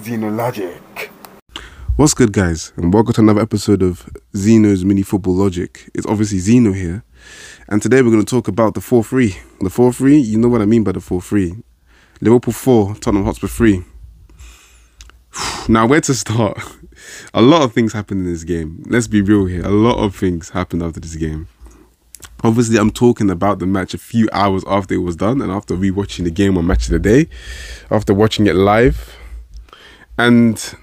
Zenologic. What's good, guys? And welcome to another episode of Zeno's Mini Football Logic. It's obviously Zeno here. And today we're going to talk about the 4 3. The 4 3, you know what I mean by the 4 3. Liverpool 4, Tottenham Hotspur 3. Now, where to start? A lot of things happened in this game. Let's be real here. A lot of things happened after this game. Obviously, I'm talking about the match a few hours after it was done and after rewatching the game on Match of the Day, after watching it live. And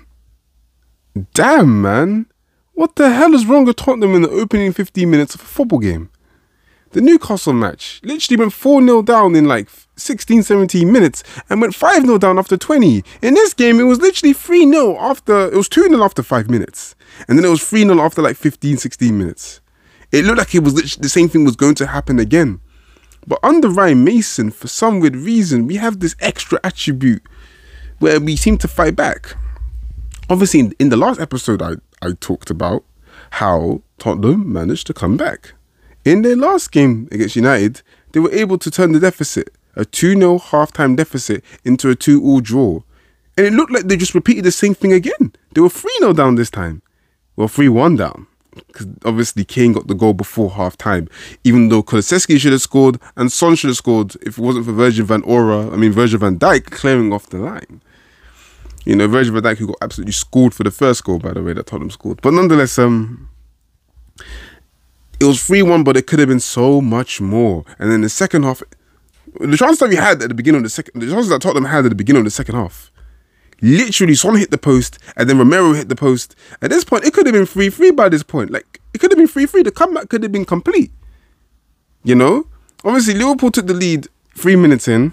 damn, man, what the hell is wrong with Tottenham in the opening 15 minutes of a football game? The Newcastle match literally went 4 0 down in like 16, 17 minutes and went 5 0 down after 20. In this game, it was literally 3 0 after, it was 2 0 after 5 minutes. And then it was 3 0 after like 15, 16 minutes. It looked like it was the same thing was going to happen again. But under Ryan Mason, for some weird reason, we have this extra attribute where we seem to fight back. Obviously, in, in the last episode, I, I talked about how Tottenham managed to come back. In their last game against United, they were able to turn the deficit, a 2 0 halftime deficit, into a 2 all draw. And it looked like they just repeated the same thing again. They were 3 0 down this time. Well, 3 1 down. Because obviously Kane got the goal before half time, even though Kulusevski should have scored and Son should have scored if it wasn't for Virgil van Aura, I mean Virgil van Dijk clearing off the line. You know, Virgil van Dijk who got absolutely scored for the first goal, by the way, that Tottenham scored. But nonetheless, um, it was 3 1, but it could have been so much more. And then the second half, the chances that we had at the beginning of the second, the chances that Tottenham had at the beginning of the second half, literally Son hit the post and then Romero hit the post. At this point, it could have been 3 3 by this point. Like, it could have been 3 3. The comeback could have been complete. You know? Obviously, Liverpool took the lead three minutes in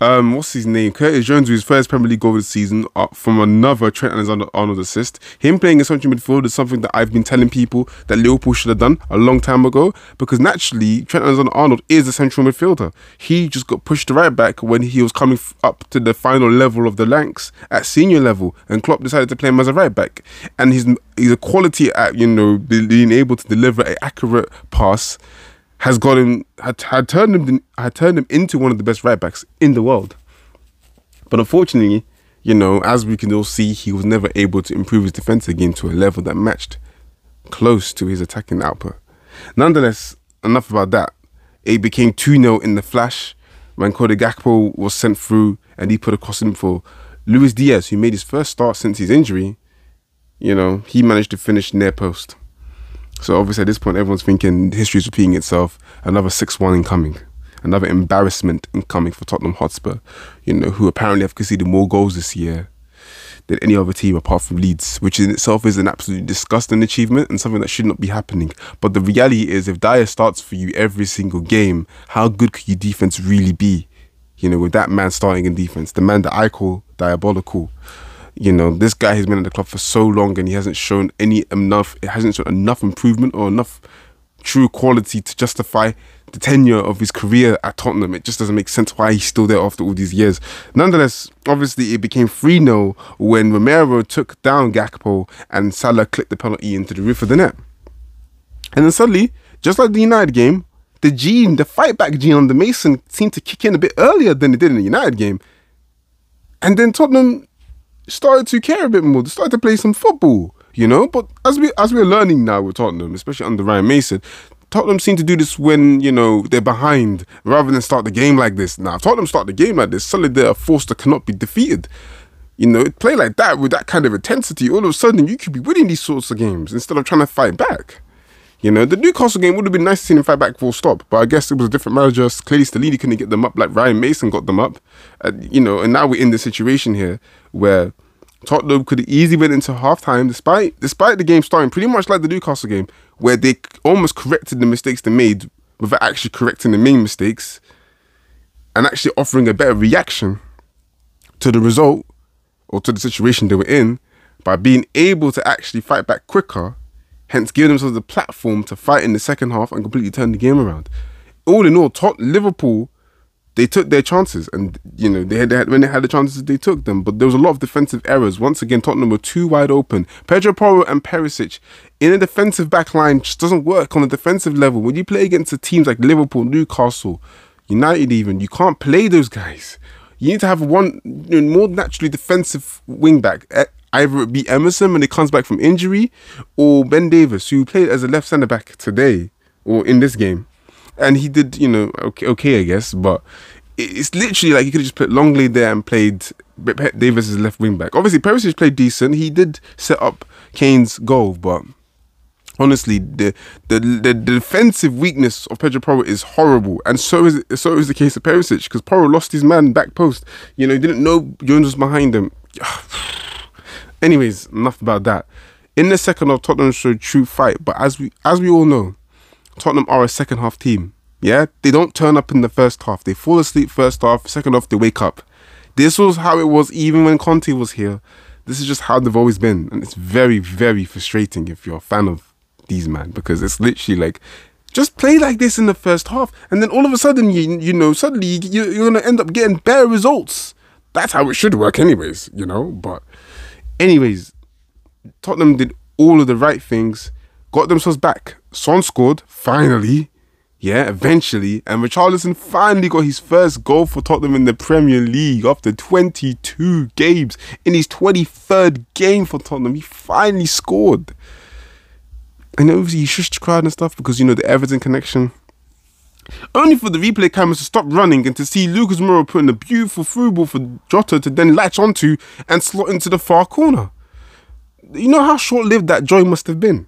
um, what's his name? Curtis Jones, his first Premier League goal of the season uh, from another Trent Alexander-Arnold assist. Him playing in central midfield is something that I've been telling people that Liverpool should have done a long time ago because naturally Trent Alexander-Arnold is a central midfielder. He just got pushed to right back when he was coming up to the final level of the ranks at senior level, and Klopp decided to play him as a right back. And he's he's a quality at you know being able to deliver an accurate pass has got him had, had turned him had turned him into one of the best right backs in the world. But unfortunately, you know, as we can all see, he was never able to improve his defensive game to a level that matched close to his attacking output. Nonetheless, enough about that. It became 2 0 in the flash when Cody Gakpo was sent through and he put a cross in for Luis Diaz, who made his first start since his injury. You know, he managed to finish near post. So obviously at this point, everyone's thinking history is repeating itself. Another six-one incoming, another embarrassment incoming for Tottenham Hotspur. You know, who apparently have conceded more goals this year than any other team apart from Leeds, which in itself is an absolutely disgusting achievement and something that should not be happening. But the reality is, if Dier starts for you every single game, how good could your defense really be? You know, with that man starting in defense, the man that I call diabolical. You know, this guy has been at the club for so long and he hasn't shown any enough, it hasn't shown enough improvement or enough true quality to justify the tenure of his career at Tottenham. It just doesn't make sense why he's still there after all these years. Nonetheless, obviously it became 3 0 when Romero took down Gakpo and Salah clipped the penalty into the roof of the net. And then suddenly, just like the United game, the gene, the fight back gene on the Mason seemed to kick in a bit earlier than it did in the United game. And then Tottenham started to care a bit more. They started to play some football, you know. But as we as we're learning now with Tottenham, especially under Ryan Mason, Tottenham seem to do this when you know they're behind, rather than start the game like this. Now, Tottenham start the game like this, suddenly they're a force that cannot be defeated. You know, play like that with that kind of intensity, all of a sudden you could be winning these sorts of games instead of trying to fight back. You know, the Newcastle game would have been nice to see him fight back full stop, but I guess it was a different manager. Clearly, Stellini couldn't get them up like Ryan Mason got them up. Uh, you know, and now we're in the situation here where Tottenham could easily went into half time despite despite the game starting pretty much like the Newcastle game, where they almost corrected the mistakes they made without actually correcting the main mistakes and actually offering a better reaction to the result or to the situation they were in by being able to actually fight back quicker hence giving themselves the platform to fight in the second half and completely turn the game around. All in all, Tot- Liverpool, they took their chances, and you know they had, they had, when they had the chances, they took them. But there was a lot of defensive errors. Once again, Tottenham were too wide open. Pedro Porro and Perisic in a defensive back line just doesn't work on a defensive level. When you play against teams like Liverpool, Newcastle, United, even you can't play those guys. You need to have one you know, more naturally defensive wing back. Eh, E- Either it be Emerson when he comes back from injury, or Ben Davies, who played as a left centre back today or in this game, and he did you know okay, okay I guess, but it's literally like you could have just put Lenglet there and played Davies as left wing back. Obviously, Perisic played decent. He did set up Kane's goal, but honestly, the, the the defensive weakness of Pedro Porro is horrible, and so is so is the case of Perisic because Porro lost his man back post. You know, he didn't know Jones was behind him. Anyways, enough about that. In the second half, Tottenham showed true fight, but as we as we all know, Tottenham are a second half team. Yeah, they don't turn up in the first half. They fall asleep first half. Second half, they wake up. This was how it was even when Conte was here. This is just how they've always been, and it's very, very frustrating if you're a fan of these man because it's literally like just play like this in the first half, and then all of a sudden, you you know, suddenly you, you're gonna end up getting better results. That's how it should work, anyways. You know, but Anyways, Tottenham did all of the right things, got themselves back. Son scored, finally. Yeah, eventually. And Richarlison finally got his first goal for Tottenham in the Premier League after 22 games. In his 23rd game for Tottenham, he finally scored. And obviously, he shushed crowd and stuff because, you know, the Everton connection. Only for the replay cameras to stop running and to see Lucas Moura putting a beautiful through ball for Jota to then latch onto and slot into the far corner. You know how short lived that joy must have been?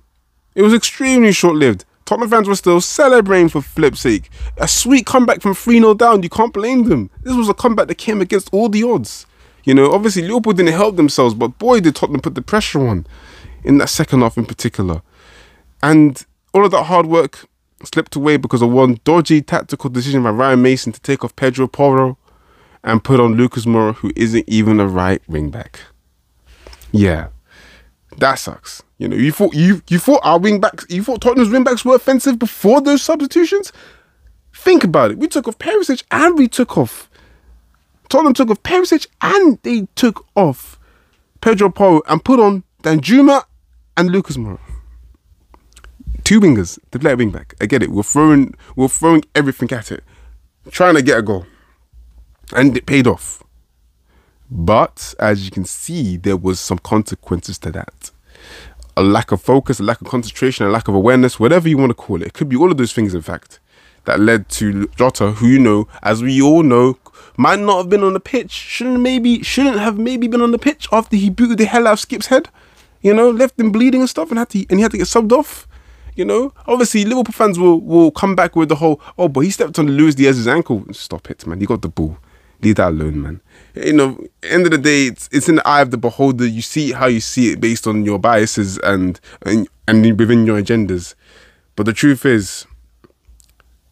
It was extremely short lived. Tottenham fans were still celebrating for flip's sake. A sweet comeback from 3 0 down, you can't blame them. This was a comeback that came against all the odds. You know, obviously Liverpool didn't help themselves, but boy, did Tottenham put the pressure on in that second half in particular. And all of that hard work slipped away because of one dodgy tactical decision by Ryan Mason to take off Pedro Porro and put on Lucas Moura, who isn't even a right wing back. Yeah, that sucks. You know, you thought you you thought our wing backs, you thought Tottenham's wing backs were offensive before those substitutions. Think about it. We took off Perisic and we took off Tottenham took off Perisic and they took off Pedro Porro and put on Danjuma and Lucas Moura two wingers to play a wing back. I get it. We're throwing we're throwing everything at it, trying to get a goal, and it paid off. But as you can see, there was some consequences to that. A lack of focus, a lack of concentration, a lack of awareness, whatever you want to call it. It could be all of those things, in fact, that led to Jota, who you know, as we all know, might not have been on the pitch. Shouldn't maybe shouldn't have maybe been on the pitch after he booted the hell out of Skip's head. You know, left him bleeding and stuff, and had to and he had to get subbed off. You know, obviously Liverpool fans will will come back with the whole, oh, but he stepped on Luis Diaz's ankle. Stop it, man. He got the ball. Leave that alone, man. You know, end of the day, it's it's in the eye of the beholder. You see how you see it based on your biases and and, and within your agendas. But the truth is,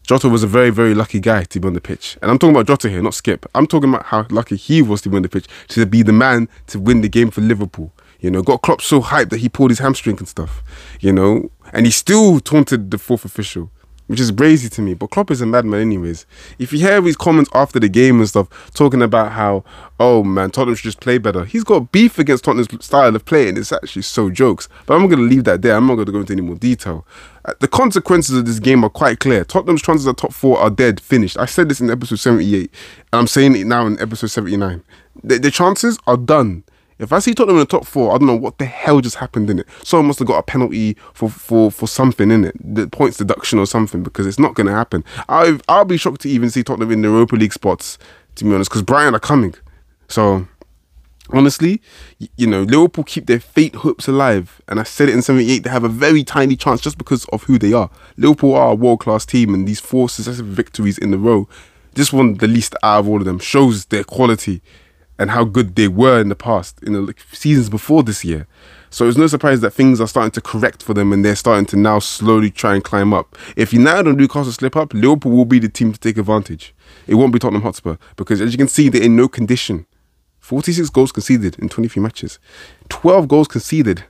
Jota was a very, very lucky guy to be on the pitch. And I'm talking about Jota here, not Skip. I'm talking about how lucky he was to be on the pitch, to be the man to win the game for Liverpool. You know, got Klopp so hyped that he pulled his hamstring and stuff. You know, and he still taunted the fourth official, which is crazy to me. But Klopp is a madman, anyways. If you hear his comments after the game and stuff, talking about how, oh man, Tottenham should just play better. He's got beef against Tottenham's style of play, and it's actually so jokes. But I'm not going to leave that there. I'm not going to go into any more detail. Uh, the consequences of this game are quite clear. Tottenham's chances at top four are dead, finished. I said this in episode 78, and I'm saying it now in episode 79. The, the chances are done. If I see Tottenham in the top four, I don't know what the hell just happened in it. Someone must have got a penalty for for for something in it, the points deduction or something, because it's not going to happen. I I'll be shocked to even see Tottenham in the Europa League spots, to be honest, because Brighton are coming. So honestly, you know, Liverpool keep their fate hopes alive. And I said it in 78, they have a very tiny chance just because of who they are. Liverpool are a world class team, and these four successive victories in the row, this one, the least out of all of them, shows their quality and how good they were in the past, in the seasons before this year. So it's no surprise that things are starting to correct for them and they're starting to now slowly try and climb up. If United and Newcastle slip up, Liverpool will be the team to take advantage. It won't be Tottenham Hotspur because, as you can see, they're in no condition. 46 goals conceded in 23 matches, 12 goals conceded.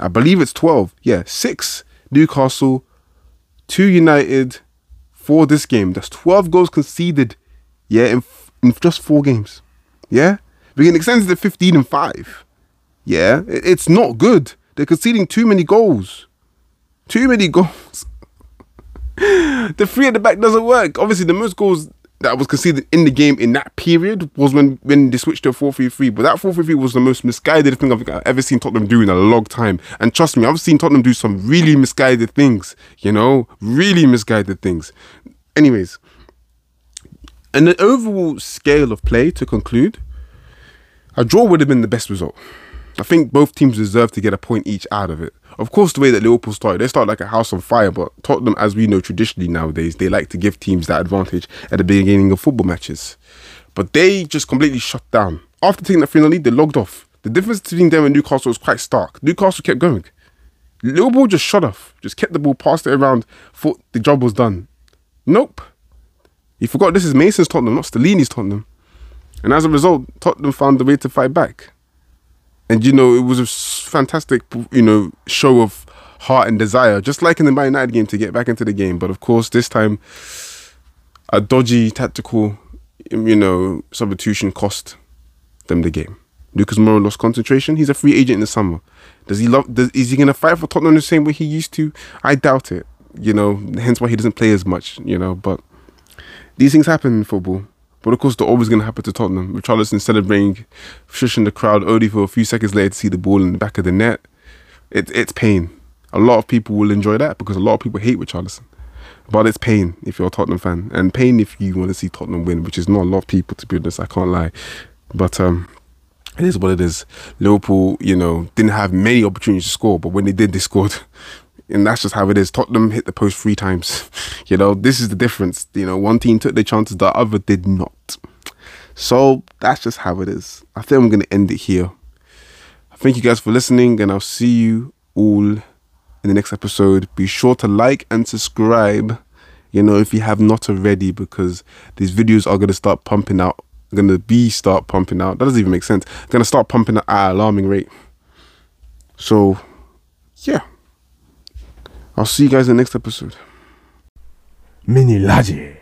I believe it's 12. Yeah, six Newcastle, two United, for this game. That's 12 goals conceded. Yeah, in, in just four games. Yeah. Extend it to 15 and 5. Yeah, it's not good. They're conceding too many goals. Too many goals. the three at the back doesn't work. Obviously, the most goals that was conceded in the game in that period was when when they switched to a 4-3-3. But that 4-3-3 was the most misguided thing I've ever seen Tottenham do in a long time. And trust me, I've seen Tottenham do some really misguided things, you know, really misguided things. Anyways, and the overall scale of play to conclude, a draw would have been the best result. I think both teams deserve to get a point each out of it. Of course, the way that Liverpool started, they start like a house on fire, but Tottenham, as we know traditionally nowadays, they like to give teams that advantage at the beginning of football matches. But they just completely shut down. After taking the 3 lead, they logged off. The difference between them and Newcastle was quite stark. Newcastle kept going. Liverpool just shut off, just kept the ball, passed it around, thought the job was done. Nope. You forgot this is Mason's Tottenham, not Stellini's Tottenham. And as a result, Tottenham found a way to fight back. And you know, it was a fantastic, you know, show of heart and desire, just like in the Man United game, to get back into the game. But of course, this time, a dodgy tactical, um, you know, substitution cost them the game. Lucas Moura lost concentration. He's a free agent in the summer. Does he love? Does, is he going to fight for Tottenham the same way he used to? I doubt it. You know, hence why he doesn't play as much. You know, but these things happen in football. But of course, they're always going to happen to Tottenham. Richarlison celebrating, shushing the crowd only for a few seconds later to see the ball in the back of the net. It, it's pain. A lot of people will enjoy that because a lot of people hate Richarlison. But it's pain if you're a Tottenham fan, and pain if you want to see Tottenham win, which is not a lot of people, to be honest. I can't lie. But um, it is what it is. Liverpool, you know, didn't have many opportunities to score, but when they did, they scored and that's just how it is. Tottenham hit the post three times. You know, this is the difference. You know, one team took their chances, the other did not. So that's just how it is. I think I'm going to end it here. Thank you guys for listening, and I'll see you all in the next episode. Be sure to like and subscribe, you know, if you have not already, because these videos are going to start pumping out. Going to be start pumping out. That doesn't even make sense. Going to start pumping at an alarming rate. So, yeah. I'll see you guys in the next episode. Mini Laje.